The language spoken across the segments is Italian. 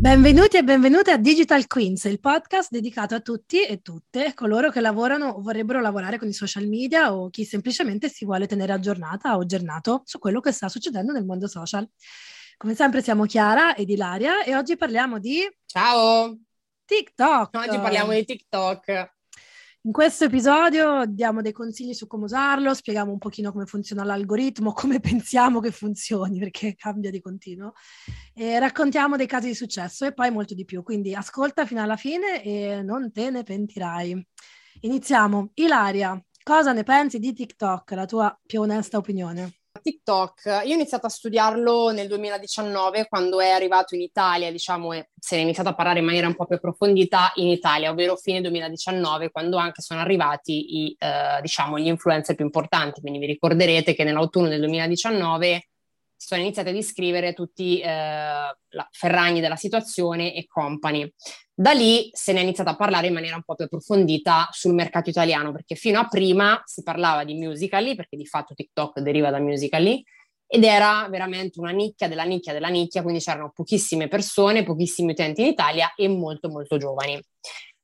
Benvenuti e benvenute a Digital Queens, il podcast dedicato a tutti e tutte coloro che lavorano o vorrebbero lavorare con i social media o chi semplicemente si vuole tenere aggiornata o aggiornato su quello che sta succedendo nel mondo social. Come sempre siamo Chiara ed Ilaria e oggi parliamo di... Ciao! TikTok! Oggi parliamo di TikTok. In questo episodio diamo dei consigli su come usarlo, spieghiamo un pochino come funziona l'algoritmo, come pensiamo che funzioni, perché cambia di continuo, e raccontiamo dei casi di successo e poi molto di più. Quindi ascolta fino alla fine e non te ne pentirai. Iniziamo. Ilaria, cosa ne pensi di TikTok? La tua più onesta opinione? TikTok, io ho iniziato a studiarlo nel 2019 quando è arrivato in Italia, diciamo, e se ne è iniziato a parlare in maniera un po' più approfondita in Italia, ovvero fine 2019, quando anche sono arrivati i, eh, diciamo, gli influencer più importanti. Quindi vi ricorderete che nell'autunno del 2019 sono iniziati ad iscrivere tutti eh, Ferragni della situazione e company. Da lì se ne è iniziato a parlare in maniera un po' più approfondita sul mercato italiano, perché fino a prima si parlava di Musical.ly, perché di fatto TikTok deriva da Musical.ly, ed era veramente una nicchia della nicchia della nicchia, quindi c'erano pochissime persone, pochissimi utenti in Italia e molto molto giovani.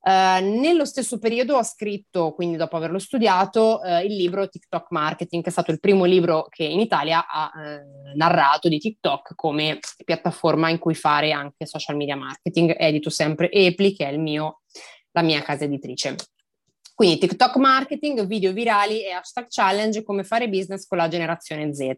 Uh, nello stesso periodo ho scritto, quindi dopo averlo studiato, uh, il libro TikTok Marketing, che è stato il primo libro che in Italia ha uh, narrato di TikTok come piattaforma in cui fare anche social media marketing. Edito sempre Epli, che è mio, la mia casa editrice. Quindi TikTok Marketing, video virali e hashtag challenge, come fare business con la generazione Z.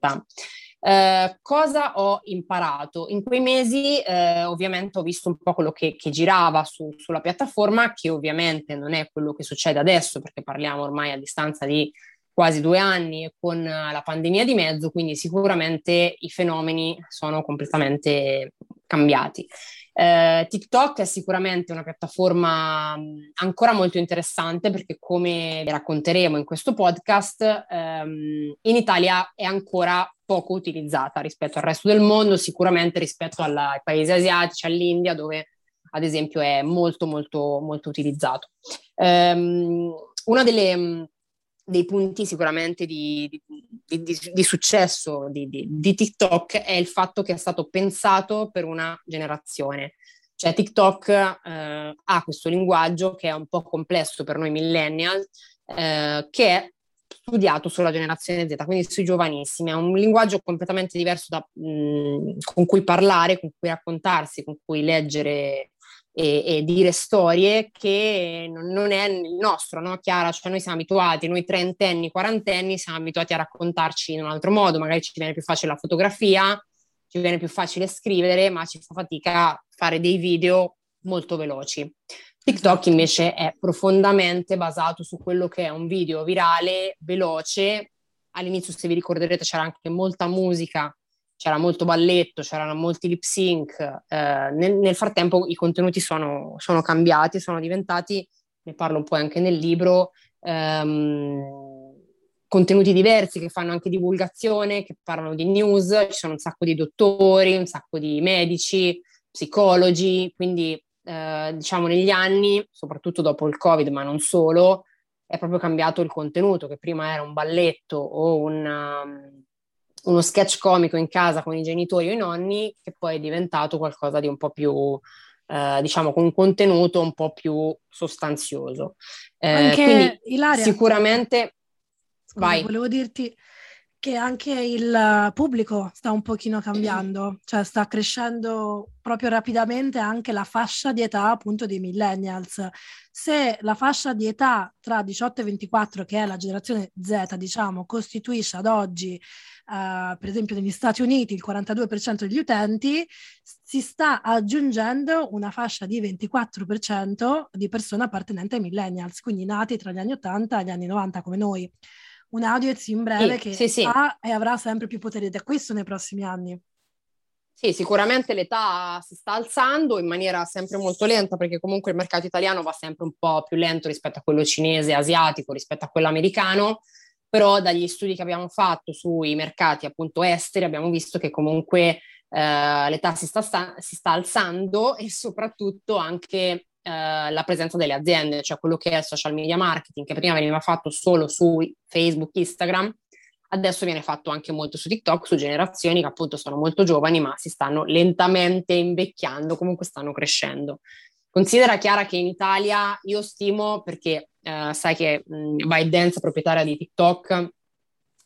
Eh, cosa ho imparato? In quei mesi eh, ovviamente ho visto un po' quello che, che girava su, sulla piattaforma, che ovviamente non è quello che succede adesso, perché parliamo ormai a distanza di quasi due anni con la pandemia di mezzo, quindi sicuramente i fenomeni sono completamente cambiati. Eh, TikTok è sicuramente una piattaforma ancora molto interessante perché come racconteremo in questo podcast, ehm, in Italia è ancora poco utilizzata rispetto al resto del mondo, sicuramente rispetto alla, ai paesi asiatici, all'India, dove ad esempio è molto molto molto utilizzato. Um, una delle dei punti sicuramente di, di, di, di successo di, TikTok è il fatto che è stato pensato per una generazione. Cioè TikTok eh, ha questo linguaggio che è un po' complesso per noi millennial, eh, che studiato sulla generazione Z, quindi sui giovanissimi. È un linguaggio completamente diverso da, mh, con cui parlare, con cui raccontarsi, con cui leggere e, e dire storie che non, non, è il nostro, no? Chiara? Cioè noi siamo abituati, noi trentenni, quarantenni, siamo abituati a raccontarci in un altro modo, magari ci viene più facile la fotografia, ci viene più facile scrivere, ma ci fa fatica fare dei video molto veloci. TikTok invece è profondamente basato su quello che è un video virale, veloce. All'inizio, se vi ricorderete, c'era anche molta musica c'era molto balletto, c'erano molti lip sync. Eh, nel, nel, frattempo i contenuti sono, sono, cambiati, sono diventati, ne parlo un po' anche nel libro, ehm, contenuti diversi che fanno anche divulgazione, che parlano di news, ci sono un sacco di dottori, un sacco di medici, psicologi, quindi eh, diciamo negli anni, soprattutto dopo il Covid, ma non solo, è proprio cambiato il contenuto, che prima era un balletto o un... Um, uno sketch comico in casa con i genitori o i nonni, che poi è diventato qualcosa di un po' più, eh, diciamo, con un contenuto un po' più sostanzioso. Eh, Anche Ilaria, sicuramente... Scusa, vai. Volevo dirti che anche il pubblico sta un pochino cambiando, cioè sta crescendo proprio rapidamente anche la fascia di età appunto dei millennials. Se la fascia di età tra 18 e 24, che è la generazione Z, diciamo, costituisce ad oggi Uh, per esempio negli Stati Uniti il 42% degli utenti, si sta aggiungendo una fascia di 24% di persone appartenenti ai millennials, quindi nati tra gli anni 80 e gli anni 90 come noi. Un audience in breve sì, che sì, sì. ha e avrà sempre più potere d'acquisto nei prossimi anni. Sì, sicuramente l'età si sta alzando in maniera sempre molto lenta perché comunque il mercato italiano va sempre un po' più lento rispetto a quello cinese, asiatico, rispetto a quello americano però dagli studi che abbiamo fatto sui mercati appunto esteri abbiamo visto che comunque eh, l'età si sta, sta, si sta, alzando e soprattutto anche eh, la presenza delle aziende, cioè quello che è il social media marketing, che prima veniva fatto solo su Facebook, Instagram, Adesso viene fatto anche molto su TikTok, su generazioni che appunto sono molto giovani, ma si stanno lentamente invecchiando, comunque stanno crescendo. Considera Chiara che in Italia io stimo, perché eh, sai che ByteDance, proprietaria di TikTok,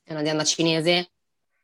è un'azienda cinese,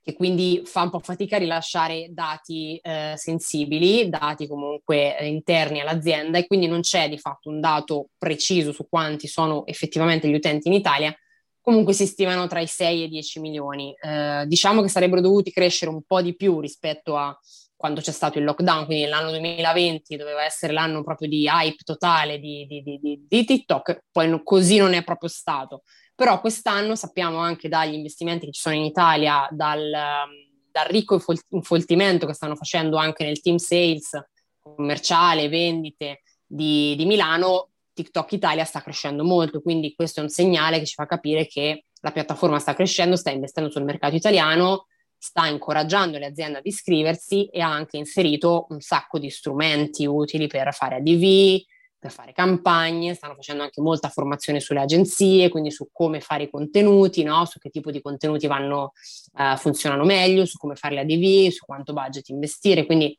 che quindi fa un po' fatica a rilasciare dati eh, sensibili, dati comunque interni all'azienda e quindi non c'è di fatto un dato preciso su quanti sono effettivamente gli utenti in Italia, comunque si stimano tra i 6 e i 10 milioni. Eh, diciamo che sarebbero dovuti crescere un po' di più rispetto a quando c'è stato il lockdown, quindi l'anno 2020 doveva essere l'anno proprio di hype totale di, di, di, di TikTok, poi no, così non è proprio stato. Però quest'anno sappiamo anche dagli investimenti che ci sono in Italia, dal, dal ricco infoltimento che stanno facendo anche nel team sales commerciale, vendite di, di Milano, TikTok Italia sta crescendo molto, quindi questo è un segnale che ci fa capire che la piattaforma sta crescendo, sta investendo sul mercato italiano, sta incoraggiando le aziende ad iscriversi e ha anche inserito un sacco di strumenti utili per fare ADV, per fare campagne, stanno facendo anche molta formazione sulle agenzie, quindi su come fare i contenuti, no? su che tipo di contenuti vanno, uh, funzionano meglio, su come fare le ADV, su quanto budget investire, quindi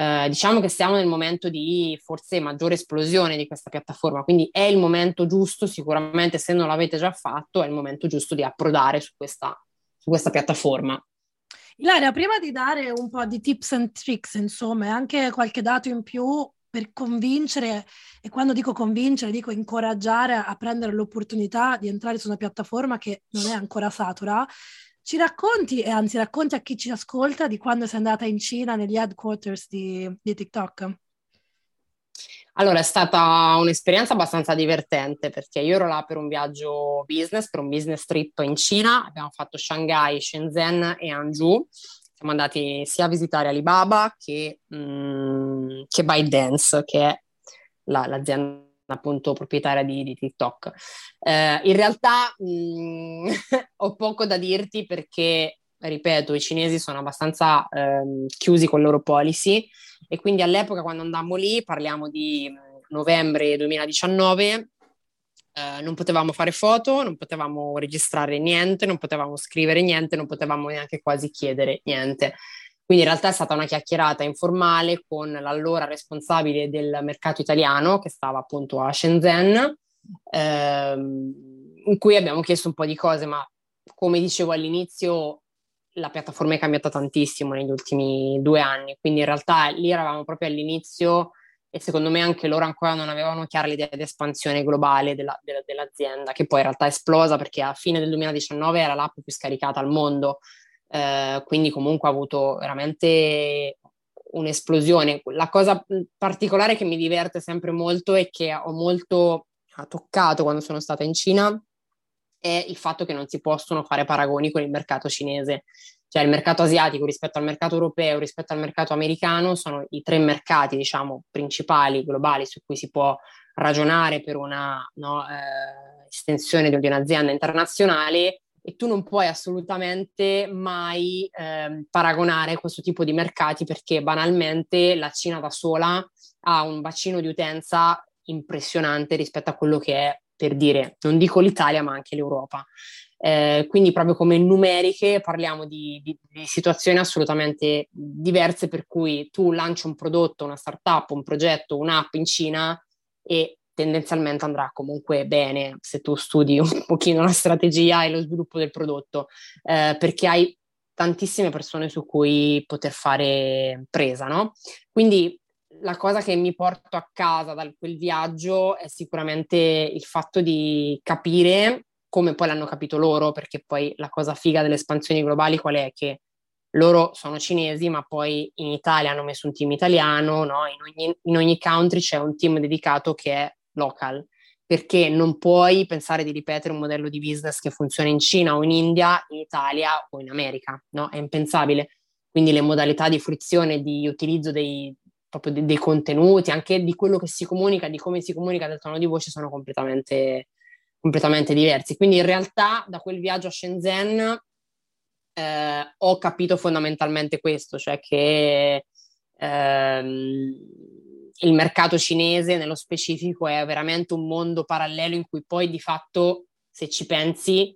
Uh, diciamo che siamo nel momento di forse maggiore esplosione di questa piattaforma, quindi è il momento giusto, sicuramente se non l'avete già fatto, è il momento giusto di approdare su questa, su questa piattaforma. Ilaria, prima di dare un po' di tips and tricks, insomma, anche qualche dato in più per convincere, e quando dico convincere, dico incoraggiare a prendere l'opportunità di entrare su una piattaforma che non è ancora satura, ci racconti, e anzi racconti a chi ci ascolta, di quando sei andata in Cina negli headquarters di, di TikTok? Allora, è stata un'esperienza abbastanza divertente perché io ero là per un viaggio business, per un business trip in Cina, abbiamo fatto Shanghai, Shenzhen e Hangzhou. Siamo andati sia a visitare Alibaba che, mm, che ByteDance, che è la, l'azienda appunto proprietaria di, di TikTok. Eh, in realtà mh, mm, ho poco da dirti perché, ripeto, i cinesi sono abbastanza eh, chiusi con il loro policy e quindi all'epoca quando andammo lì, parliamo di novembre 2019, eh, non potevamo fare foto, non potevamo registrare niente, non potevamo scrivere niente, non potevamo neanche quasi chiedere niente. Quindi in realtà è stata una chiacchierata informale con l'allora responsabile del mercato italiano, che stava appunto a Shenzhen, ehm, in cui abbiamo chiesto un po' di cose, ma come dicevo all'inizio, la piattaforma è cambiata tantissimo negli ultimi due anni, quindi in realtà lì eravamo proprio all'inizio e secondo me anche loro ancora non avevano chiara l'idea di espansione globale della, della, dell'azienda, che poi in realtà è esplosa perché a fine del 2019 era l'app più scaricata al mondo, eh, quindi comunque ha avuto veramente un'esplosione. La cosa particolare che mi diverte sempre molto e che ho molto toccato quando sono stata in Cina è il fatto che non si possono fare paragoni con il mercato cinese. Cioè il mercato asiatico rispetto al mercato europeo, rispetto al mercato americano, sono i tre mercati, diciamo, principali, globali, su cui si può ragionare per una no, eh, estensione di un'azienda internazionale e tu non puoi assolutamente mai eh, paragonare questo tipo di mercati perché banalmente la Cina da sola ha un bacino di utenza impressionante rispetto a quello che è per dire, non dico l'Italia, ma anche l'Europa. Eh, quindi proprio come numeriche parliamo di, di, di, situazioni assolutamente diverse per cui tu lanci un prodotto, una startup, un progetto, un'app in Cina e tendenzialmente andrà comunque bene se tu studi un pochino la strategia e lo sviluppo del prodotto, eh, perché hai tantissime persone su cui poter fare presa, no? Quindi la cosa che mi porto a casa da quel viaggio è sicuramente il fatto di capire come poi l'hanno capito loro, perché poi la cosa figa delle espansioni globali qual è? Che loro sono cinesi, ma poi in Italia hanno messo un team italiano, no? in, ogni, in ogni country c'è un team dedicato che è local, perché non puoi pensare di ripetere un modello di business che funziona in Cina o in India, in Italia o in America, no? È impensabile. Quindi le modalità di fruizione, di utilizzo dei, dei, dei, contenuti, anche di quello che si comunica, di come si comunica del tono di voce sono completamente, completamente diversi. Quindi in realtà da quel viaggio a Shenzhen eh, ho capito fondamentalmente questo, cioè che ehm, il mercato cinese nello specifico è veramente un mondo parallelo in cui poi di fatto, se ci pensi,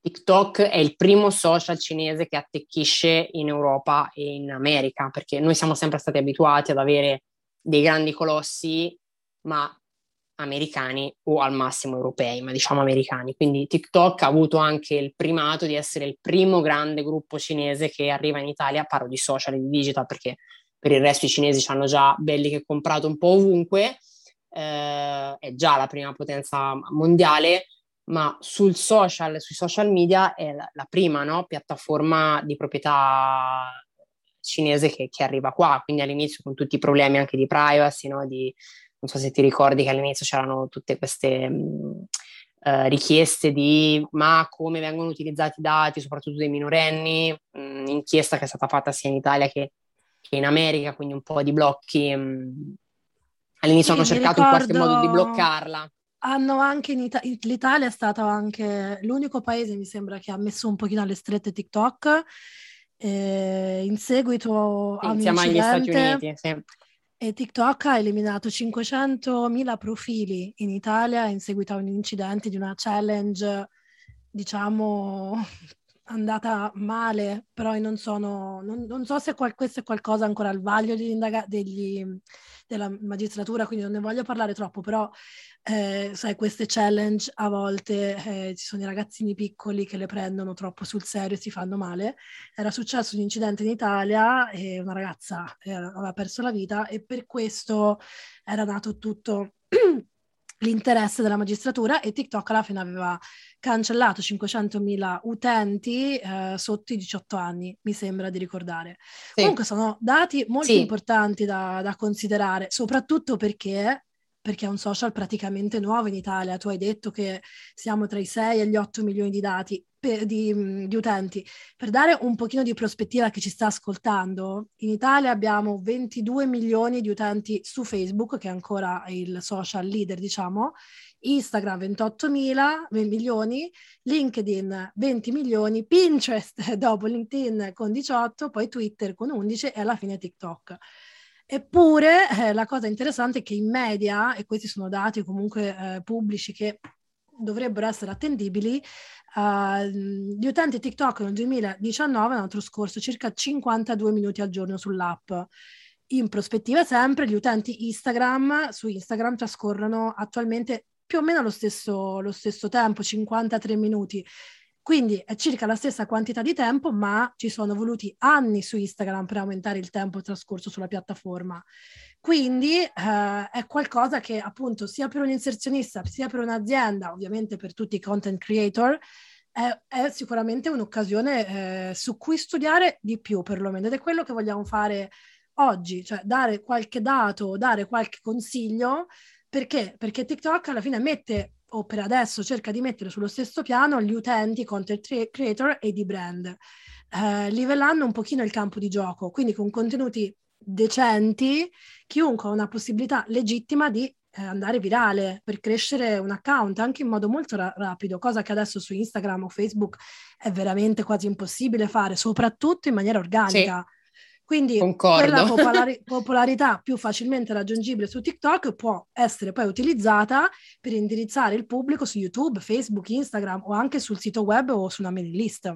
TikTok è il primo social cinese che attecchisce in Europa e in America, perché noi siamo sempre stati abituati ad avere dei grandi colossi, ma americani o al massimo europei, ma diciamo americani. Quindi TikTok ha avuto anche il primato di essere il primo grande gruppo cinese che arriva in Italia, parlo di social e di digital perché per il resto i cinesi hanno già belli che comprato un po' ovunque, eh, è già la prima potenza mondiale, ma sul social, sui social media è la, la prima no? piattaforma di proprietà cinese che, che, arriva qua, quindi all'inizio con tutti i problemi anche di privacy, no? di, non so se ti ricordi che all'inizio c'erano tutte queste mh, uh, richieste di ma come vengono utilizzati i dati, soprattutto dei minorenni, mh, inchiesta che è stata fatta sia in Italia che, che in America, quindi un po' di blocchi. Mh, all'inizio sì, hanno cercato ricordo... in qualche modo di bloccarla hanno anche in Italia, l'Italia è stato anche l'unico paese, mi sembra, che ha messo un pochino alle strette TikTok. Eh, in seguito a un incidente, agli Stati Uniti, sì. E TikTok ha eliminato 500.000 profili in Italia in seguito a un incidente di una challenge, diciamo, andata male, però non, sono, non, non so se qual, questo è qualcosa ancora al vaglio degli, degli, della magistratura, quindi non ne voglio parlare troppo, però eh, sai, queste challenge a volte eh, ci sono i ragazzini piccoli che le prendono troppo sul serio e si fanno male. Era successo un incidente in Italia e una ragazza aveva perso la vita e per questo era nato tutto l'interesse della magistratura e TikTok alla fine aveva cancellato 500.000 utenti eh, sotto i 18 anni, mi sembra di ricordare. Sì. Comunque sono dati molto sì. importanti da, da, considerare, soprattutto perché perché è un social praticamente nuovo in Italia. Tu hai detto che siamo tra i 6 e gli 8 milioni di dati per, di, di, utenti. Per dare un pochino di prospettiva a chi ci sta ascoltando, in Italia abbiamo 22 milioni di utenti su Facebook, che è ancora il social leader, diciamo, Instagram 28 mila, milioni, LinkedIn 20 milioni, Pinterest dopo LinkedIn con 18, poi Twitter con 11 e alla fine TikTok. Eppure eh, la cosa interessante è che in media, e questi sono dati comunque eh, pubblici che dovrebbero essere attendibili, uh, gli utenti TikTok nel 2019 hanno trascorso circa 52 minuti al giorno sull'app. In prospettiva sempre, gli utenti Instagram su Instagram trascorrono attualmente più o meno lo stesso, lo stesso tempo, 53 minuti. Quindi è circa la stessa quantità di tempo, ma ci sono voluti anni su Instagram per aumentare il tempo trascorso sulla piattaforma. Quindi eh, è qualcosa che appunto sia per un inserzionista, sia per un'azienda, ovviamente per tutti i content creator, è, è sicuramente un'occasione eh, su cui studiare di più perlomeno ed è quello che vogliamo fare oggi, cioè dare qualche dato, dare qualche consiglio perché? Perché TikTok alla fine mette o per adesso cerca di mettere sullo stesso piano gli utenti, content creator e di brand, eh, livellando un pochino il campo di gioco, quindi con contenuti decenti, chiunque ha una possibilità legittima di eh, andare virale per crescere un account anche in modo molto ra- rapido, cosa che adesso su Instagram o Facebook è veramente quasi impossibile fare, soprattutto in maniera organica. Sì. Quindi Concordo. quella popolari- popolarità più facilmente raggiungibile su TikTok può essere poi utilizzata per indirizzare il pubblico su YouTube, Facebook, Instagram o anche sul sito web o su una mailing list.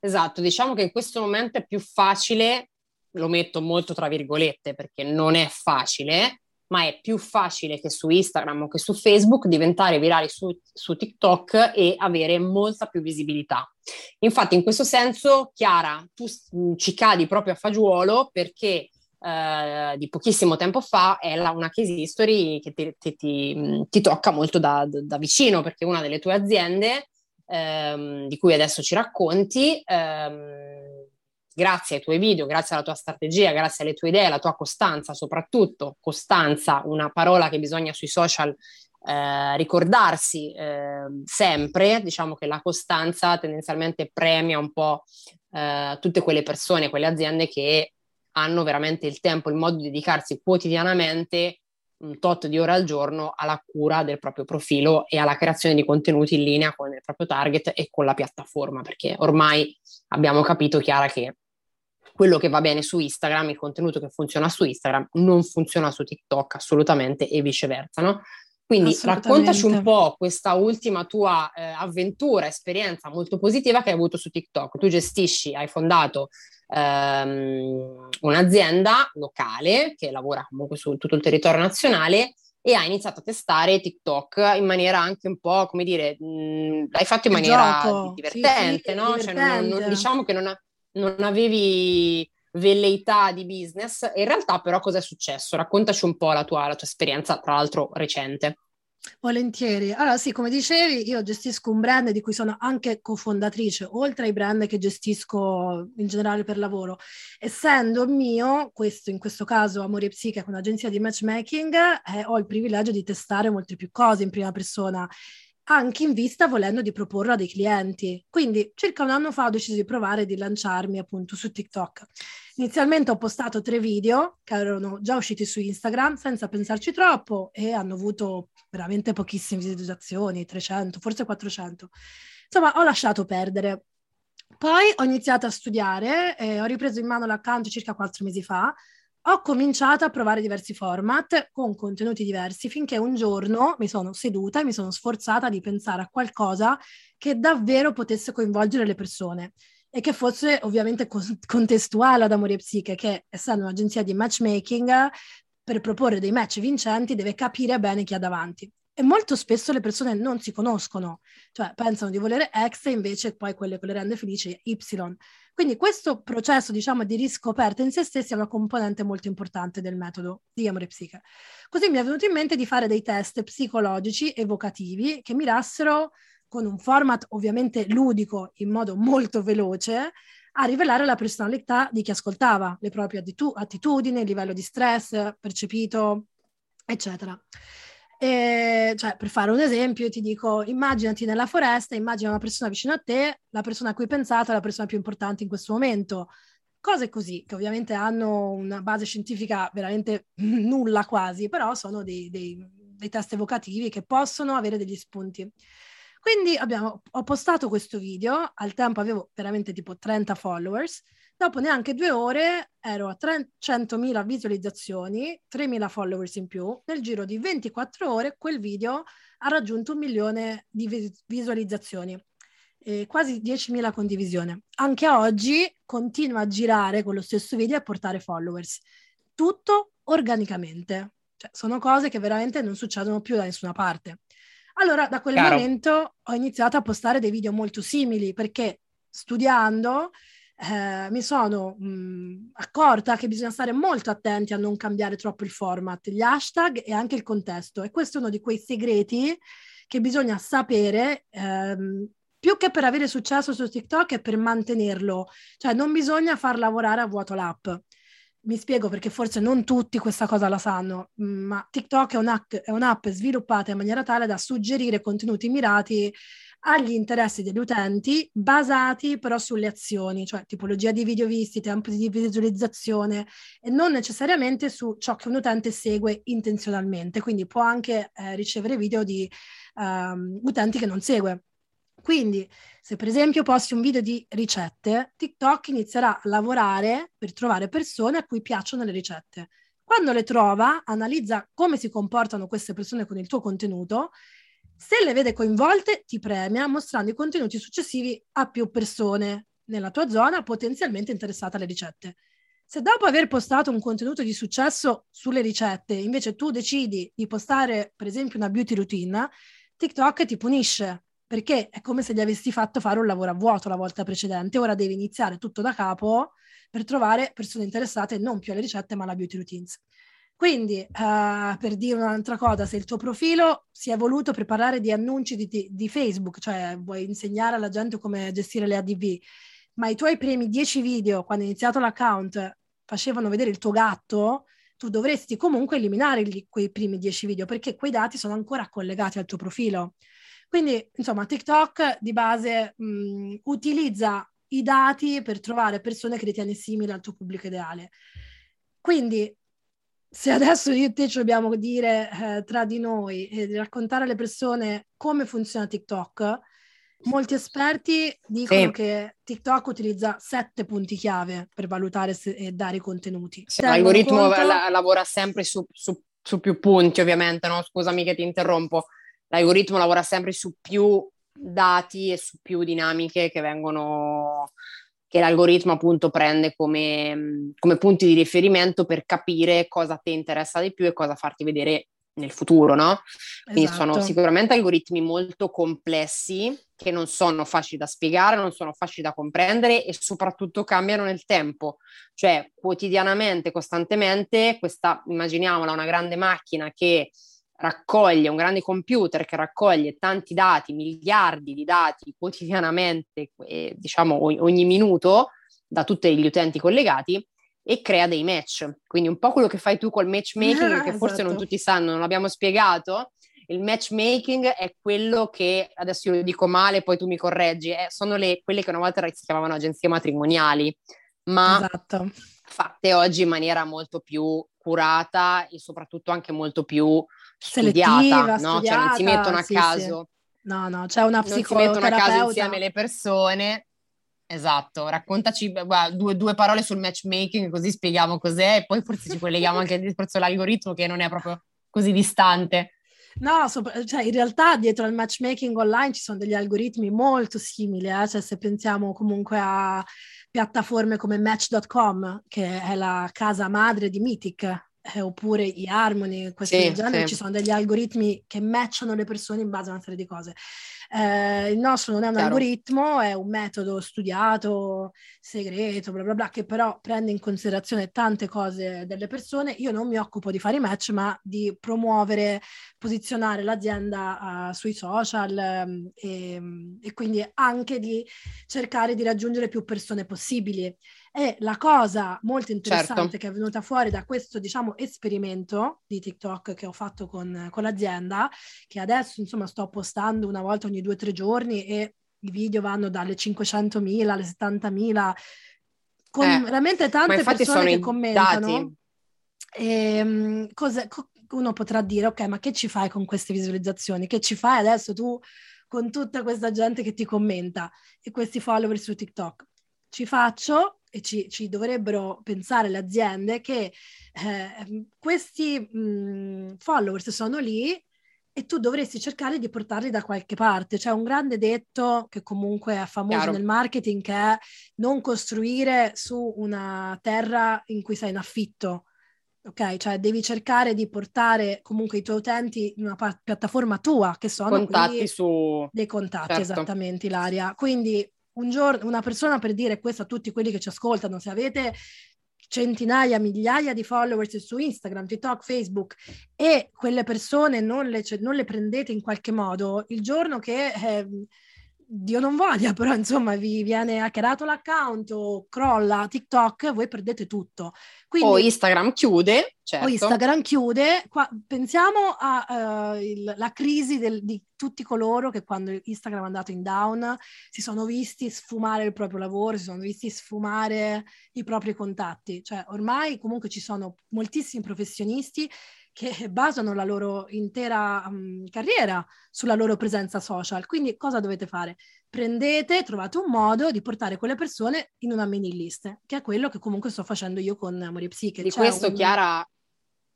Esatto, diciamo che in questo momento è più facile, lo metto molto tra virgolette perché non è facile, ma è più facile che su Instagram o che su Facebook diventare virali su, su TikTok e avere molta più visibilità. Infatti, in questo senso, Chiara, tu ci cadi proprio a fagiolo perché eh, di pochissimo tempo fa è la, una case history che ti, ti, ti, ti tocca molto da, da, vicino perché una delle tue aziende, ehm, di cui adesso ci racconti, ehm, grazie ai tuoi video, grazie alla tua strategia, grazie alle tue idee, alla tua costanza, soprattutto costanza, una parola che bisogna sui social eh, ricordarsi eh, sempre, diciamo che la costanza tendenzialmente premia un po' eh, tutte quelle persone, quelle aziende che hanno veramente il tempo, il modo di dedicarsi quotidianamente un tot di ore al giorno alla cura del proprio profilo e alla creazione di contenuti in linea con il proprio target e con la piattaforma, perché ormai abbiamo capito, Chiara, che quello che va bene su Instagram, il contenuto che funziona su Instagram, non funziona su TikTok assolutamente e viceversa, no? Quindi raccontaci un po' questa ultima tua eh, avventura, esperienza molto positiva che hai avuto su TikTok. Tu gestisci, hai fondato ehm, un'azienda locale che lavora comunque su tutto il territorio nazionale e hai iniziato a testare TikTok in maniera anche un po', come dire, mh, l'hai fatto in maniera Gioco. divertente, sì, sì, no? Divertente. Cioè, non, non, diciamo che non, non avevi velleità di business. In realtà, però, cosa è successo? Raccontaci un po' la tua, la tua esperienza, tra l'altro recente. Volentieri. Allora, sì, come dicevi, io gestisco un brand di cui sono anche cofondatrice, oltre ai brand che gestisco in generale per lavoro. Essendo mio, questo in questo caso Amore e Psiche, un'agenzia di matchmaking, eh, ho il privilegio di testare molte più cose in prima persona anche in vista volendo di proporlo a dei clienti. Quindi circa un anno fa ho deciso di provare di lanciarmi appunto su TikTok. Inizialmente ho postato tre video che erano già usciti su Instagram senza pensarci troppo e hanno avuto veramente pochissime visualizzazioni, 300, forse 400. Insomma, ho lasciato perdere. Poi ho iniziato a studiare e ho ripreso in mano l'account circa quattro mesi fa ho cominciato a provare diversi format con contenuti diversi finché un giorno mi sono seduta e mi sono sforzata di pensare a qualcosa che davvero potesse coinvolgere le persone e che fosse ovviamente contestuale ad Amore e Psiche, che essendo un'agenzia di matchmaking, per proporre dei match vincenti deve capire bene chi ha davanti. E molto spesso le persone non si conoscono, cioè pensano di volere X e invece poi quelle che le rende felici Y. Quindi questo processo, diciamo, di riscoperta in se stessi è una componente molto importante del metodo di Amore Psiche. Così mi è venuto in mente di fare dei test psicologici evocativi che mirassero con un format ovviamente ludico in modo molto veloce a rivelare la personalità di chi ascoltava, le proprie attitudini, il livello di stress percepito, eccetera. E, cioè, per fare un esempio, ti dico, immaginati nella foresta, immagina una persona vicino a te, la persona a cui hai pensato è la persona più importante in questo momento. Cose così, che ovviamente hanno una base scientifica veramente nulla quasi, però sono dei, dei, dei test evocativi che possono avere degli spunti. Quindi abbiamo, ho postato questo video, al tempo avevo veramente tipo 30 followers, Dopo neanche due ore ero a 300.000 visualizzazioni, 3.000 followers in più. Nel giro di 24 ore quel video ha raggiunto un milione di visualizzazioni, e quasi 10.000 condivisioni. Anche oggi continua a girare con lo stesso video e a portare followers. Tutto organicamente. Cioè, sono cose che veramente non succedono più da nessuna parte. Allora, da quel Chiaro. momento ho iniziato a postare dei video molto simili perché studiando eh, mi sono mh, accorta che bisogna stare molto attenti a non cambiare troppo il format, gli hashtag e anche il contesto. E questo è uno di quei segreti che bisogna sapere ehm, più che per avere successo su TikTok è per mantenerlo. Cioè non bisogna far lavorare a vuoto l'app. Mi spiego perché forse non tutti questa cosa la sanno, ma TikTok è un'app, è un'app sviluppata in maniera tale da suggerire contenuti mirati agli interessi degli utenti basati però sulle azioni, cioè tipologia di video visti, tempo di visualizzazione e non necessariamente su ciò che un utente segue intenzionalmente, quindi può anche eh, ricevere video di um, utenti che non segue. Quindi, se per esempio posti un video di ricette, TikTok inizierà a lavorare per trovare persone a cui piacciono le ricette. Quando le trova, analizza come si comportano queste persone con il tuo contenuto se le vede coinvolte, ti premia mostrando i contenuti successivi a più persone nella tua zona potenzialmente interessate alle ricette. Se dopo aver postato un contenuto di successo sulle ricette, invece tu decidi di postare, per esempio, una beauty routine, TikTok ti punisce perché è come se gli avessi fatto fare un lavoro a vuoto la volta precedente. Ora devi iniziare tutto da capo per trovare persone interessate non più alle ricette ma alla beauty routines. Quindi, uh, per dire un'altra cosa, se il tuo profilo si è voluto preparare di annunci di, di, di, Facebook, cioè vuoi insegnare alla gente come gestire le ADV, ma i tuoi primi dieci video, quando hai iniziato l'account, facevano vedere il tuo gatto, tu dovresti comunque eliminare gli, quei primi dieci video perché quei dati sono ancora collegati al tuo profilo. Quindi, insomma, TikTok di base mh, utilizza i dati per trovare persone che ritieni simili al tuo pubblico ideale. Quindi se adesso io e te ci dobbiamo dire eh, tra di noi e raccontare alle persone come funziona TikTok, molti esperti dicono sì. che TikTok utilizza sette punti chiave per valutare se, e dare i contenuti. Sì, l'algoritmo conto... la, lavora sempre su, su su più punti, ovviamente, no? Scusami che ti interrompo. L'algoritmo lavora sempre su più dati e su più dinamiche che vengono che l'algoritmo appunto prende come, come punti di riferimento per capire cosa ti interessa di più e cosa farti vedere nel futuro, no? Quindi esatto. sono sicuramente algoritmi molto complessi che non sono facili da spiegare, non sono facili da comprendere e soprattutto cambiano nel tempo. Cioè, quotidianamente, costantemente, questa, immaginiamola, una grande macchina che raccoglie, un grande computer che raccoglie tanti dati, miliardi di dati quotidianamente, eh, diciamo ogni minuto, da tutti gli utenti collegati, e crea dei match. Quindi un po' quello che fai tu col matchmaking, ah, che forse esatto. non tutti sanno, non l'abbiamo spiegato. Il matchmaking è quello che, adesso io lo dico male, poi tu mi correggi, eh, sono le, quelle che una volta si chiamavano agenzie matrimoniali, ma esatto. fatte oggi in maniera molto più curata e soprattutto anche molto più studiata, Selettiva, no? Studiata, cioè non si mettono a sì, caso. Sì. No, no, c'è una psicologa. Non si mettono a caso insieme le persone Esatto, raccontaci guarda, due, due, parole sul matchmaking così spieghiamo cos'è e poi forse ci colleghiamo anche al discorso dell'algoritmo che non è proprio così distante. No, sopra, cioè in realtà dietro al matchmaking online ci sono degli algoritmi molto simili, eh? cioè se pensiamo comunque a piattaforme come Match.com, che è la casa madre di Mythic, eh, oppure i Harmony, questi sì, genere, sì. ci sono degli algoritmi che matchano le persone in base a una serie di cose. Eh, il nostro non è un Chiaro. algoritmo, è un metodo studiato, segreto, bla bla bla, che però prende in considerazione tante cose delle persone. Io non mi occupo di fare i match, ma di promuovere, posizionare l'azienda uh, sui social um, e, e quindi anche di cercare di raggiungere più persone possibili. E la cosa molto interessante certo. che è venuta fuori da questo, diciamo, esperimento di TikTok che ho fatto con, con l'azienda, che adesso, insomma, sto postando una volta ogni due o tre giorni e i video vanno dalle 500.000 alle 70.000, con eh, veramente tante persone che commentano. E, ehm, cosa, uno potrà dire, ok, ma che ci fai con queste visualizzazioni? Che ci fai adesso tu con tutta questa gente che ti commenta e questi follower su TikTok? Ci faccio e ci, ci, dovrebbero pensare le aziende che eh, questi mh, followers sono lì e tu dovresti cercare di portarli da qualche parte. C'è un grande detto che comunque è famoso Chiaro. nel marketing che è non costruire su una terra in cui sei in affitto. Ok, cioè devi cercare di portare comunque i tuoi utenti in una pa- piattaforma tua, che sono contatti su dei contatti, certo. esattamente, Ilaria. Quindi un giorno, una persona per dire questo a tutti quelli che ci ascoltano, se avete centinaia, migliaia di followers su Instagram, TikTok, Facebook e quelle persone non le, non le prendete in qualche modo, il giorno che eh, Dio non voglia, però insomma vi viene hackerato l'account o crolla TikTok, voi perdete tutto. Quindi, o Instagram chiude, certo. O Instagram chiude, qua, pensiamo alla uh, crisi del, di tutti coloro che quando Instagram è andato in down si sono visti sfumare il proprio lavoro, si sono visti sfumare i propri contatti. Cioè ormai comunque ci sono moltissimi professionisti che basano la loro intera um, carriera sulla loro presenza social. Quindi cosa dovete fare? Prendete, trovate un modo di portare quelle persone in una mini list, che è quello che comunque sto facendo io con Amore Psiche. Di C'è questo, un... Chiara,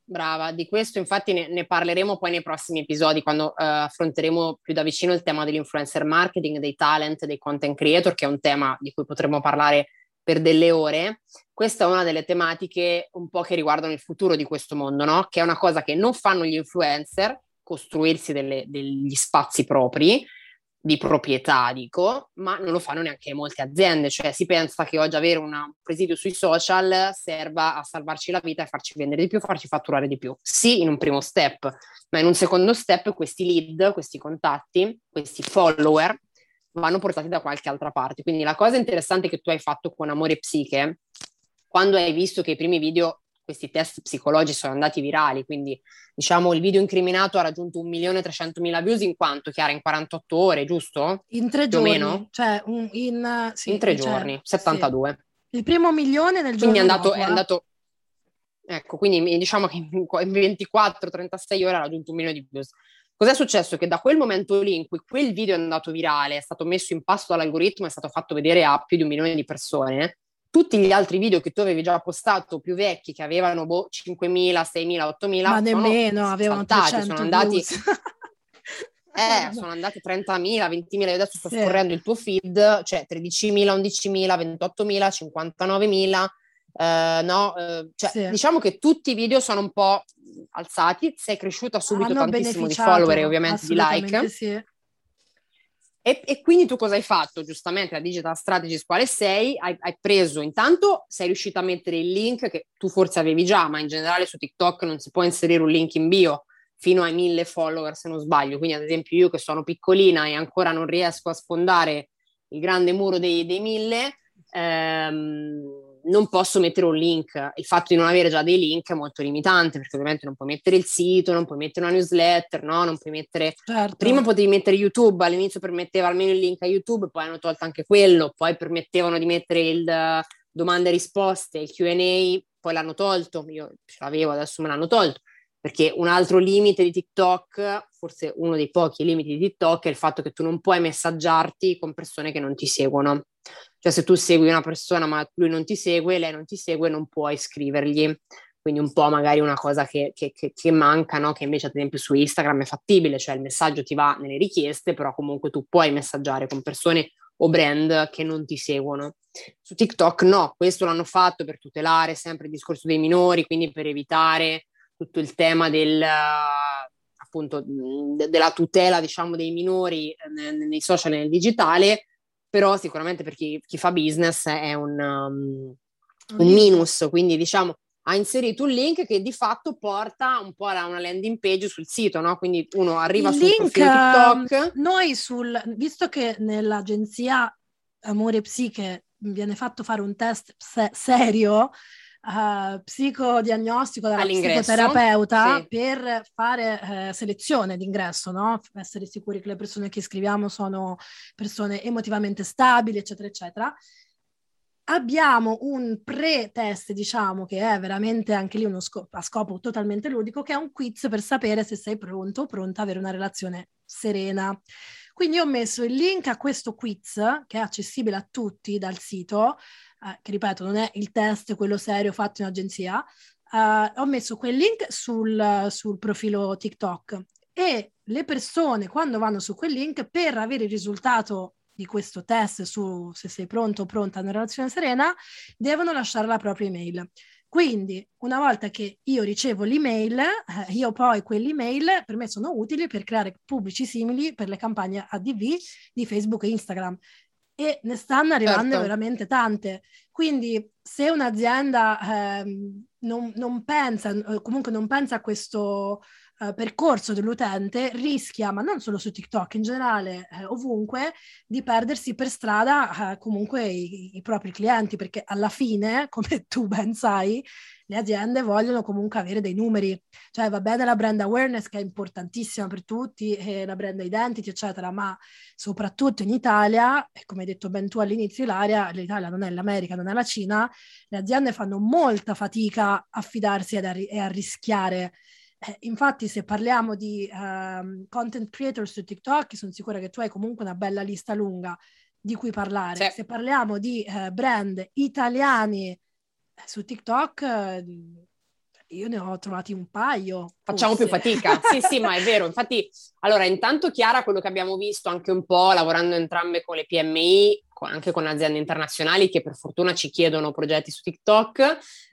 brava, di questo infatti ne, ne, parleremo poi nei prossimi episodi, quando uh, affronteremo più da vicino il tema dell'influencer marketing, dei talent, dei content creator, che è un tema di cui potremo parlare per delle ore, questa è una delle tematiche un po' che riguardano il futuro di questo mondo, no? Che è una cosa che non fanno gli influencer, costruirsi delle, degli spazi propri, di proprietà, dico, ma non lo fanno neanche molte aziende, cioè si pensa che oggi avere un presidio sui social serva a salvarci la vita e farci vendere di più, farci fatturare di più. Sì, in un primo step, ma in un secondo step questi lead, questi contatti, questi follower vanno portati da qualche altra parte. Quindi la cosa interessante che tu hai fatto con Amore Psiche, quando hai visto che i primi video, questi test psicologici sono andati virali, quindi diciamo il video incriminato ha raggiunto 1.300.000 views in quanto, Chiara, in 48 ore, giusto? In tre Più giorni. Meno? Cioè, un, in, sì, in tre cioè, giorni, 72. Sì. Il primo milione nel giorno Quindi è andato, è andato Ecco, quindi diciamo che in 24-36 ore ha raggiunto un milione di views. Cos'è successo? Che da quel momento lì in cui quel video è andato virale, è stato messo in pasto dall'algoritmo, è stato fatto vedere a più di un milione di persone, tutti gli altri video che tu avevi già postato più vecchi che avevano boh, 5.000, 6.000, 8.000 ma nemmeno avevano saltati, sono andati eh, sono andati 30.000, 20.000, adesso sto sì. scorrendo il tuo feed, cioè 13.000, 11.000, 28.000, 59.000, eh, no, eh, cioè, sì. diciamo che tutti i video sono un po' alzati, sei cresciuta subito Hanno tantissimo di follower e ovviamente di like. Sì. E, e, quindi tu cosa hai fatto? Giustamente la digital strategist quale sei? Hai, hai, preso intanto, sei riuscita a mettere il link che tu forse avevi già, ma in generale su TikTok non si può inserire un link in bio fino ai mille follower se non sbaglio. Quindi ad esempio io che sono piccolina e ancora non riesco a sfondare il grande muro dei, dei mille, ehm, non posso mettere un link. Il fatto di non avere già dei link è molto limitante perché ovviamente non puoi mettere il sito, non puoi mettere una newsletter, no? Non puoi mettere... Certo. Prima potevi mettere YouTube, all'inizio permetteva almeno il link a YouTube, poi hanno tolto anche quello, poi permettevano di mettere il uh, domande e risposte, il Q&A, poi l'hanno tolto, io ce l'avevo, adesso me l'hanno tolto. Perché un altro limite di TikTok, forse uno dei pochi limiti di TikTok, è il fatto che tu non puoi messaggiarti con persone che non ti seguono. Cioè se tu segui una persona ma lui non ti segue, lei non ti segue, non puoi scrivergli. Quindi un po' magari una cosa che, che, che, che manca, no? che invece ad esempio su Instagram è fattibile, cioè il messaggio ti va nelle richieste, però comunque tu puoi messaggiare con persone o brand che non ti seguono. Su TikTok no, questo l'hanno fatto per tutelare sempre il discorso dei minori, quindi per evitare tutto il tema del, appunto, della tutela diciamo, dei minori nei social e nel digitale, però sicuramente per chi, chi fa business è un, um, un minus, quindi diciamo ha inserito un link che di fatto porta un po' a una landing page sul sito, no? Quindi uno arriva Il sul link, TikTok. Noi sul, visto che nell'agenzia Amore Psiche viene fatto fare un test se- serio, uh, psicodiagnostico dalla psicoterapeuta sì. per fare uh, selezione d'ingresso, no? essere sicuri che le persone che iscriviamo sono persone emotivamente stabili, eccetera, eccetera. Abbiamo un pre-test, diciamo, che è veramente anche lì uno scopo, a scopo totalmente ludico, che è un quiz per sapere se sei pronto o pronta ad avere una relazione serena. Quindi ho messo il link a questo quiz, che è accessibile a tutti dal sito, eh, che ripeto non è il test, quello serio fatto in agenzia, eh, ho messo quel link sul, sul profilo TikTok e le persone quando vanno su quel link per avere il risultato di questo test su se sei pronto o pronta a una relazione serena, devono lasciare la propria email. Quindi, una volta che io ricevo l'email, eh, io poi quell'email per me sono utili per creare pubblici simili per le campagne ADV di Facebook e Instagram e ne stanno arrivando certo. veramente tante. Quindi se un'azienda eh, non, non, pensa, comunque non pensa a questo uh, percorso dell'utente, rischia, ma non solo su TikTok, in generale eh, ovunque, di perdersi per strada eh, comunque i, i propri clienti, perché alla fine, come tu ben sai, le aziende vogliono comunque avere dei numeri, cioè va bene la brand awareness che è importantissima per tutti, e la brand identity, eccetera, ma soprattutto in Italia, e come hai detto ben tu all'inizio, Ilaria, l'Italia non è l'America, non è la Cina, le aziende fanno molta fatica a fidarsi ed a, e a rischiare. Eh, infatti, se parliamo di uh, content creator su TikTok, sono sicura che tu hai comunque una bella lista lunga di cui parlare. Sì. Se parliamo di uh, brand italiani su TikTok io ne ho trovati un paio. Facciamo forse. più fatica, sì sì, ma è vero. Infatti, allora, intanto Chiara, quello che abbiamo visto anche un po' lavorando entrambe con le PMI, con, anche con aziende internazionali che per fortuna ci chiedono progetti su TikTok,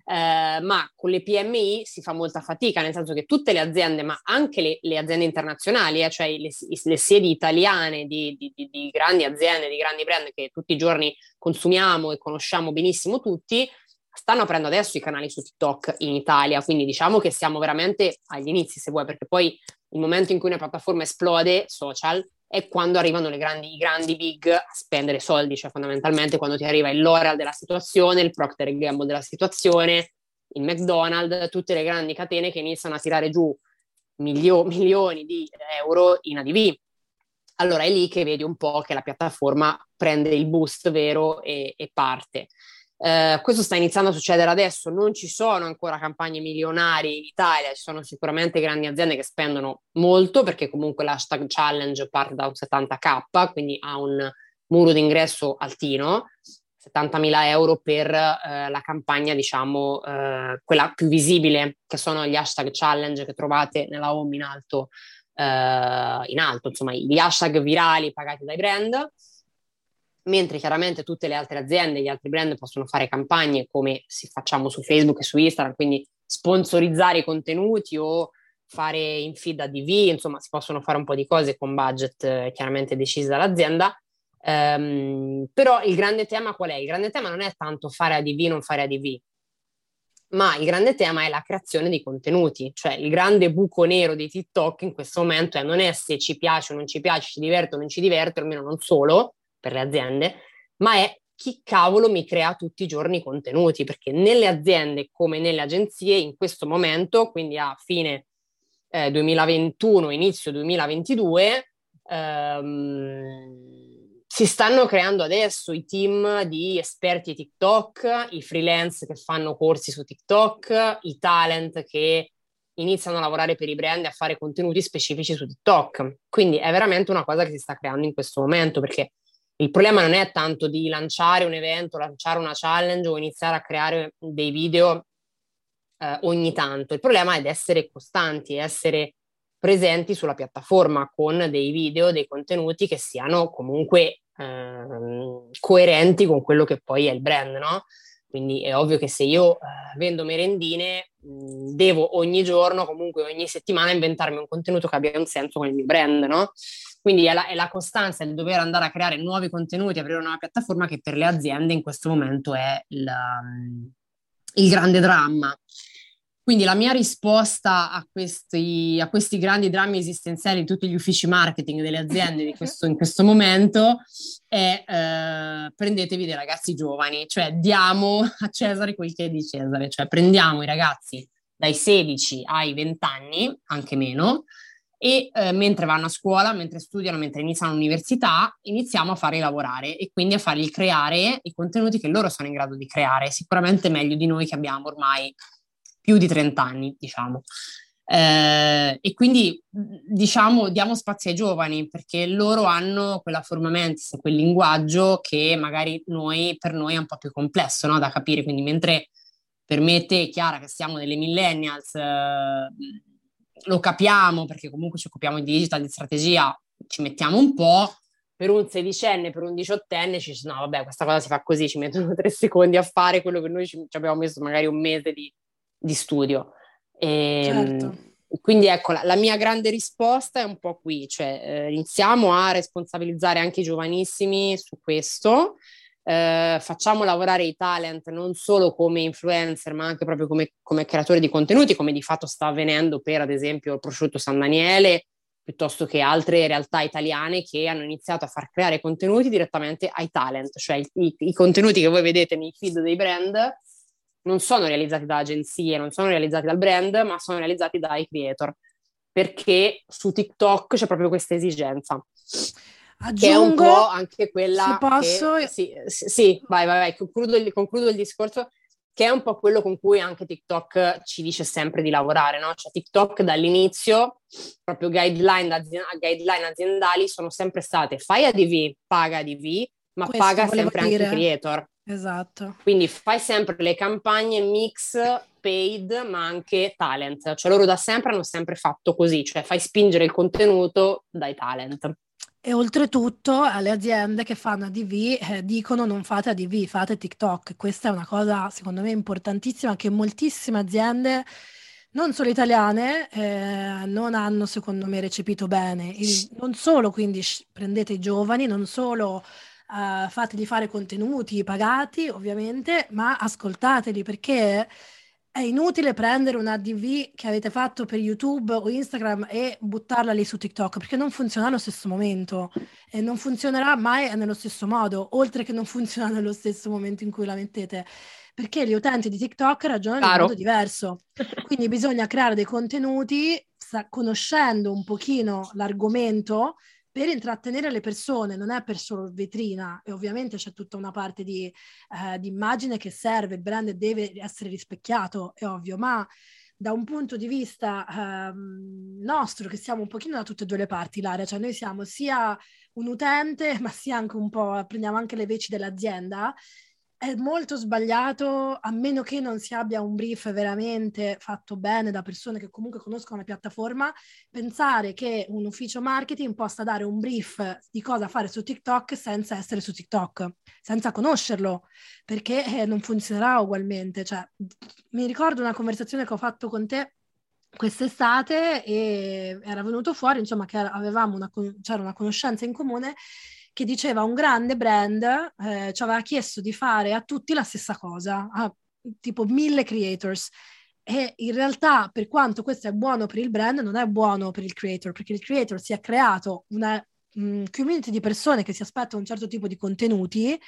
eh, ma con le PMI si fa molta fatica, nel senso che tutte le aziende, ma anche le, le aziende internazionali, eh, cioè le, le, sedi italiane di, di, di, di grandi aziende, di grandi brand che tutti i giorni consumiamo e conosciamo benissimo tutti, stanno aprendo adesso i canali su TikTok in Italia, quindi diciamo che siamo veramente agli inizi, se vuoi, perché poi il momento in cui una piattaforma esplode, social, è quando arrivano grandi, i grandi big a spendere soldi, cioè fondamentalmente quando ti arriva il L'Oreal della situazione, il Procter Gamble della situazione, il McDonald's, tutte le grandi catene che iniziano a tirare giù milio- milioni di euro in ADV. Allora è lì che vedi un po' che la piattaforma prende il boost vero e, e parte. Eh, questo sta iniziando a succedere adesso, non ci sono ancora campagne milionarie in Italia, ci sono sicuramente grandi aziende che spendono molto perché comunque l'hashtag challenge parte da un 70k, quindi ha un muro d'ingresso altino, 70.000 euro per eh, la campagna, diciamo, eh, quella più visibile, che sono gli hashtag challenge che trovate nella home in alto, eh, in alto, insomma, gli hashtag virali pagati dai brand, mentre chiaramente tutte le altre aziende, gli altri brand possono fare campagne come si facciamo su Facebook e su Instagram, quindi sponsorizzare i contenuti o fare in feed ADV, insomma, si possono fare un po' di cose con budget eh, chiaramente decisi dall'azienda Um, però il grande tema qual è? Il grande tema non è tanto fare ADV non fare ADV, ma il grande tema è la creazione di contenuti, cioè il grande buco nero di TikTok in questo momento è non è se ci piace o non ci piace, ci diverte o non ci diverte, almeno non solo per le aziende, ma è chi cavolo mi crea tutti i giorni i contenuti, perché nelle aziende come nelle agenzie in questo momento, quindi a fine eh, 2021, inizio 2022, ehm, si stanno creando adesso i team di esperti TikTok, i freelance che fanno corsi su TikTok, i talent che iniziano a lavorare per i brand e a fare contenuti specifici su TikTok. Quindi è veramente una cosa che si sta creando in questo momento perché il problema non è tanto di lanciare un evento, lanciare una challenge o iniziare a creare dei video eh, ogni tanto. Il problema è di essere costanti, essere presenti sulla piattaforma con dei video, dei contenuti che siano comunque eh, coerenti con quello che poi è il brand, no? Quindi è ovvio che se io eh, vendo merendine, mh, devo ogni giorno, comunque ogni settimana, inventarmi un contenuto che abbia un senso con il mio brand, no? Quindi è la, è la costanza, il dover andare a creare nuovi contenuti, aprire una nuova piattaforma che per le aziende in questo momento è il, il grande dramma. Quindi la mia risposta a questi, a questi, grandi drammi esistenziali di tutti gli uffici marketing delle aziende questo, in questo momento è eh, prendetevi dei ragazzi giovani, cioè diamo a Cesare quel che è di Cesare, cioè prendiamo i ragazzi dai 16 ai 20 anni, anche meno, e eh, mentre vanno a scuola, mentre studiano, mentre iniziano l'università, iniziamo a farli lavorare e quindi a fargli creare i contenuti che loro sono in grado di creare, sicuramente meglio di noi che abbiamo ormai più di 30 anni, diciamo. Eh, e quindi diciamo diamo spazio ai giovani perché loro hanno quella forma mentis, quel linguaggio che magari noi, per noi è un po' più complesso no? da capire. Quindi mentre per me e te, Chiara, che siamo delle millennials, eh, lo capiamo perché comunque ci occupiamo di digital, di strategia, ci mettiamo un po'. Per un sedicenne, per un diciottenne ci dice no vabbè questa cosa si fa così, ci mettono tre secondi a fare quello che noi ci, ci abbiamo messo magari un mese di, di studio. E, ehm, certo. Quindi ecco, la, la, mia grande risposta è un po' qui, cioè eh, iniziamo a responsabilizzare anche i giovanissimi su questo, eh, facciamo lavorare i talent non solo come influencer, ma anche proprio come, come, creatori di contenuti, come di fatto sta avvenendo per, ad esempio, il prosciutto San Daniele, piuttosto che altre realtà italiane che hanno iniziato a far creare contenuti direttamente ai talent, cioè i, i, contenuti che voi vedete nei feed dei brand non sono realizzati da agenzie, non sono realizzati dal brand, ma sono realizzati dai creator, perché su TikTok c'è proprio questa esigenza. Aggiungo, che è un po' anche quella posso... Che, sì, sì, vai, vai, vai, concludo il, concludo il discorso che è un po' quello con cui anche TikTok ci dice sempre di lavorare, no? Cioè TikTok dall'inizio, proprio guideline, guideline aziendali sono sempre state fai ADV, paga ADV, ma Questo paga sempre dire. anche creator. Esatto. Quindi fai sempre le campagne mix paid ma anche talent, cioè loro da sempre hanno sempre fatto così, cioè fai spingere il contenuto dai talent. E oltretutto alle aziende che fanno ADV eh, dicono non fate ADV, fate TikTok. Questa è una cosa secondo me importantissima che moltissime aziende, non solo italiane, eh, non hanno secondo me recepito bene. Il, non solo quindi prendete i giovani, non solo uh, fategli fare contenuti pagati, ovviamente, ma ascoltateli perché è inutile prendere un ADV che avete fatto per YouTube o Instagram e buttarla lì su TikTok perché non funziona allo stesso momento e non funzionerà mai nello stesso modo, oltre che non funziona nello stesso momento in cui la mettete perché gli utenti di TikTok ragionano Claro. in modo diverso. Quindi bisogna creare dei contenuti sa- conoscendo un pochino l'argomento per intrattenere le persone, non è per solo vetrina e ovviamente c'è tutta una parte di, eh, di immagine che serve, il brand deve essere rispecchiato, è ovvio, ma da un punto di vista ehm, nostro, che siamo un pochino da tutte e due le parti, Lara, cioè noi siamo sia un utente, ma sia anche un po', prendiamo anche le veci dell'azienda, è molto sbagliato, a meno che non si abbia un brief veramente fatto bene da persone che comunque conoscono la piattaforma, pensare che un ufficio marketing possa dare un brief di cosa fare su TikTok senza essere su TikTok, senza conoscerlo, perché eh, non funzionerà ugualmente. Cioè, mi ricordo una conversazione che ho fatto con te quest'estate e era venuto fuori, insomma, che avevamo una, c'era una conoscenza in comune che diceva un grande brand eh, ci aveva chiesto di fare a tutti la stessa cosa, a tipo mille creators. E in realtà, per quanto questo è buono per il brand, non è buono per il creator, perché il creator si è creato una mh, community di persone che si aspettano un certo tipo di contenuti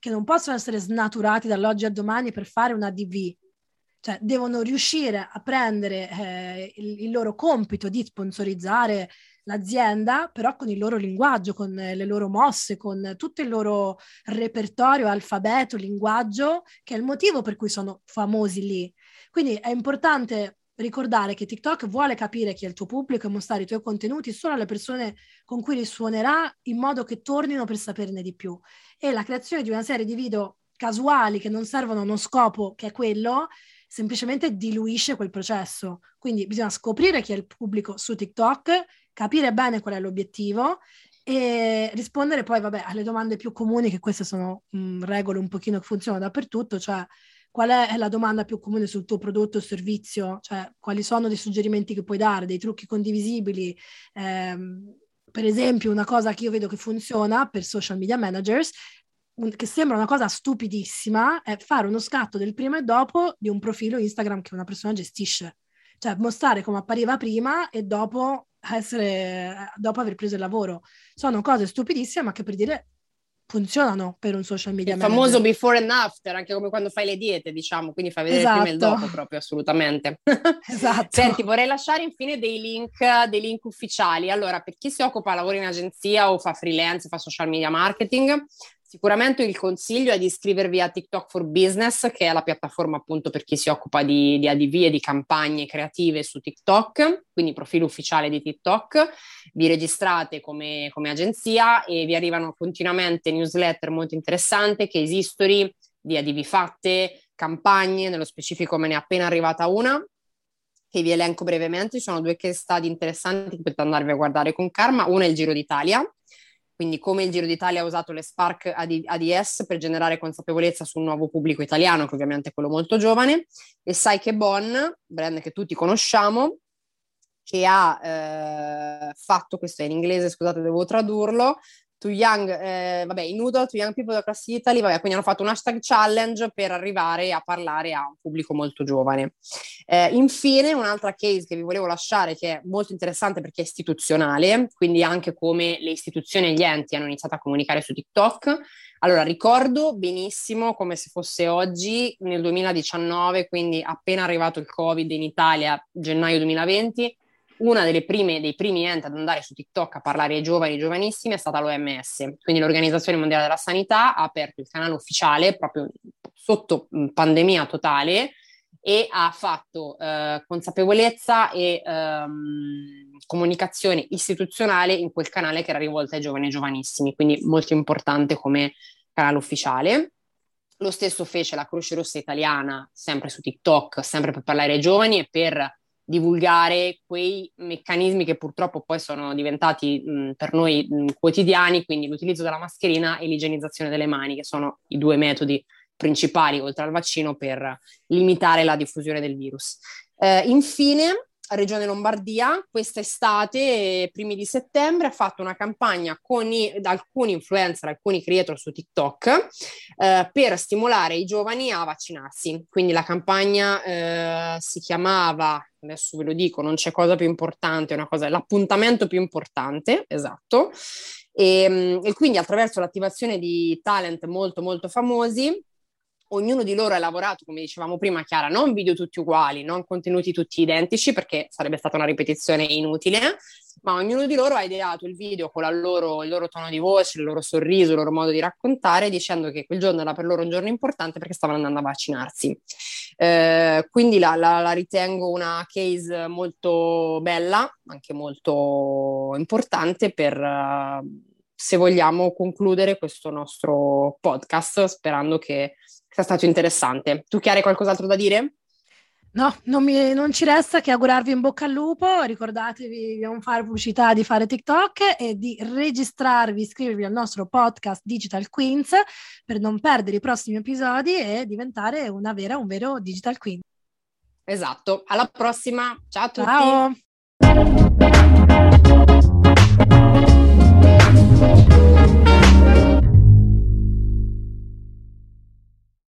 che non possono essere snaturati dall'oggi al domani per fare una DV. Cioè, devono riuscire a prendere eh, il, il loro compito di sponsorizzare l'azienda, però con il loro linguaggio, con le loro mosse, con tutto il loro repertorio, alfabeto, linguaggio, che è il motivo per cui sono famosi lì. Quindi è importante ricordare che TikTok vuole capire chi è il tuo pubblico e mostrare i tuoi contenuti solo alle persone con cui risuonerà in modo che tornino per saperne di più. E la creazione di una serie di video casuali che non servono a uno scopo che è quello, semplicemente diluisce quel processo. Quindi bisogna scoprire chi è il pubblico su TikTok capire bene qual è l'obiettivo e rispondere poi, vabbè, alle domande più comuni, che queste sono mh, mm, regole un pochino che funzionano dappertutto, cioè qual è la domanda più comune sul tuo prodotto o servizio, cioè quali sono dei suggerimenti che puoi dare, dei trucchi condivisibili. Ehm, per esempio, una cosa che io vedo che funziona per social media managers, che sembra una cosa stupidissima, è fare uno scatto del prima e dopo di un profilo Instagram che una persona gestisce. Cioè mostrare come appariva prima e dopo essere, dopo aver preso il lavoro. Sono cose stupidissime, ma che per dire funzionano per un social media il manager. famoso before and after, anche come quando fai le diete, diciamo, quindi fai vedere esatto. prima e il dopo proprio, assolutamente. Esatto. Senti, vorrei lasciare infine dei link, dei link ufficiali. Allora, per chi si occupa, lavora in agenzia o fa freelance, fa social media marketing, Sicuramente il consiglio è di iscrivervi a TikTok for Business, che è la piattaforma appunto per chi si occupa di, di ADV e di campagne creative su TikTok, quindi profilo ufficiale di TikTok. Vi registrate come, come agenzia e vi arrivano continuamente newsletter molto interessanti, case history di ADV fatte, campagne, nello specifico me ne è appena arrivata una, che vi elenco brevemente. Ci sono due case study interessanti che potete andarvi a guardare con Karma. Una è il Giro d'Italia, quindi come il Giro d'Italia ha usato le Spark ADS per generare consapevolezza su un nuovo pubblico italiano, che ovviamente è quello molto giovane, e Sai che Bon, brand che tutti conosciamo, che ha eh, fatto, questo è in inglese, scusate, devo tradurlo, to young, eh, vabbè, in Noodle, to young people across Italy, vabbè, quindi hanno fatto un hashtag challenge per arrivare a parlare a un pubblico molto giovane. Eh, infine, un'altra case che vi volevo lasciare, che è molto interessante perché è istituzionale, quindi anche come le istituzioni e gli enti hanno iniziato a comunicare su TikTok. Allora, ricordo benissimo come se fosse oggi, nel 2019, quindi appena arrivato il Covid in Italia, gennaio 2020, una delle prime, dei primi enti ad andare su TikTok a parlare ai giovani e giovanissimi è stata l'OMS, quindi l'Organizzazione Mondiale della Sanità ha aperto il canale ufficiale proprio sotto pandemia totale e ha fatto eh, consapevolezza e ehm, comunicazione istituzionale in quel canale che era rivolto ai giovani e giovanissimi, quindi molto importante come canale ufficiale. Lo stesso fece la Croce Rossa Italiana, sempre su TikTok, sempre per parlare ai giovani e per divulgare quei meccanismi che purtroppo poi sono diventati mh, per noi mh, quotidiani, quindi l'utilizzo della mascherina e l'igienizzazione delle mani, che sono i due metodi principali, oltre al vaccino, per limitare la diffusione del virus. Eh, infine, Regione Lombardia quest'estate, primi di settembre, ha fatto una campagna con i, alcuni influencer, alcuni creator su TikTok eh, per stimolare i giovani a vaccinarsi. Quindi la campagna eh, si chiamava, adesso ve lo dico, non c'è cosa più importante, una cosa, l'appuntamento più importante, esatto. E, ehm, e quindi attraverso l'attivazione di talent molto molto famosi ognuno di loro ha lavorato, come dicevamo prima, Chiara, non video tutti uguali, non contenuti tutti identici, perché sarebbe stata una ripetizione inutile, ma ognuno di loro ha ideato il video con loro, il loro tono di voce, il loro sorriso, il loro modo di raccontare, dicendo che quel giorno era per loro un giorno importante perché stavano andando a vaccinarsi. Eh, quindi la, la, la, ritengo una case molto bella, anche molto importante per... Uh, se vogliamo concludere questo nostro podcast, sperando che sia stato interessante. Tu Chiara hai qualcos'altro da dire? No, non, mi, non, ci resta che augurarvi in bocca al lupo, ricordatevi di non fare pubblicità, di fare TikTok e di registrarvi, iscrivervi al nostro podcast Digital Queens per non perdere i prossimi episodi e diventare una vera, un vero Digital Queen. Esatto, alla prossima, ciao a tutti! Ciao!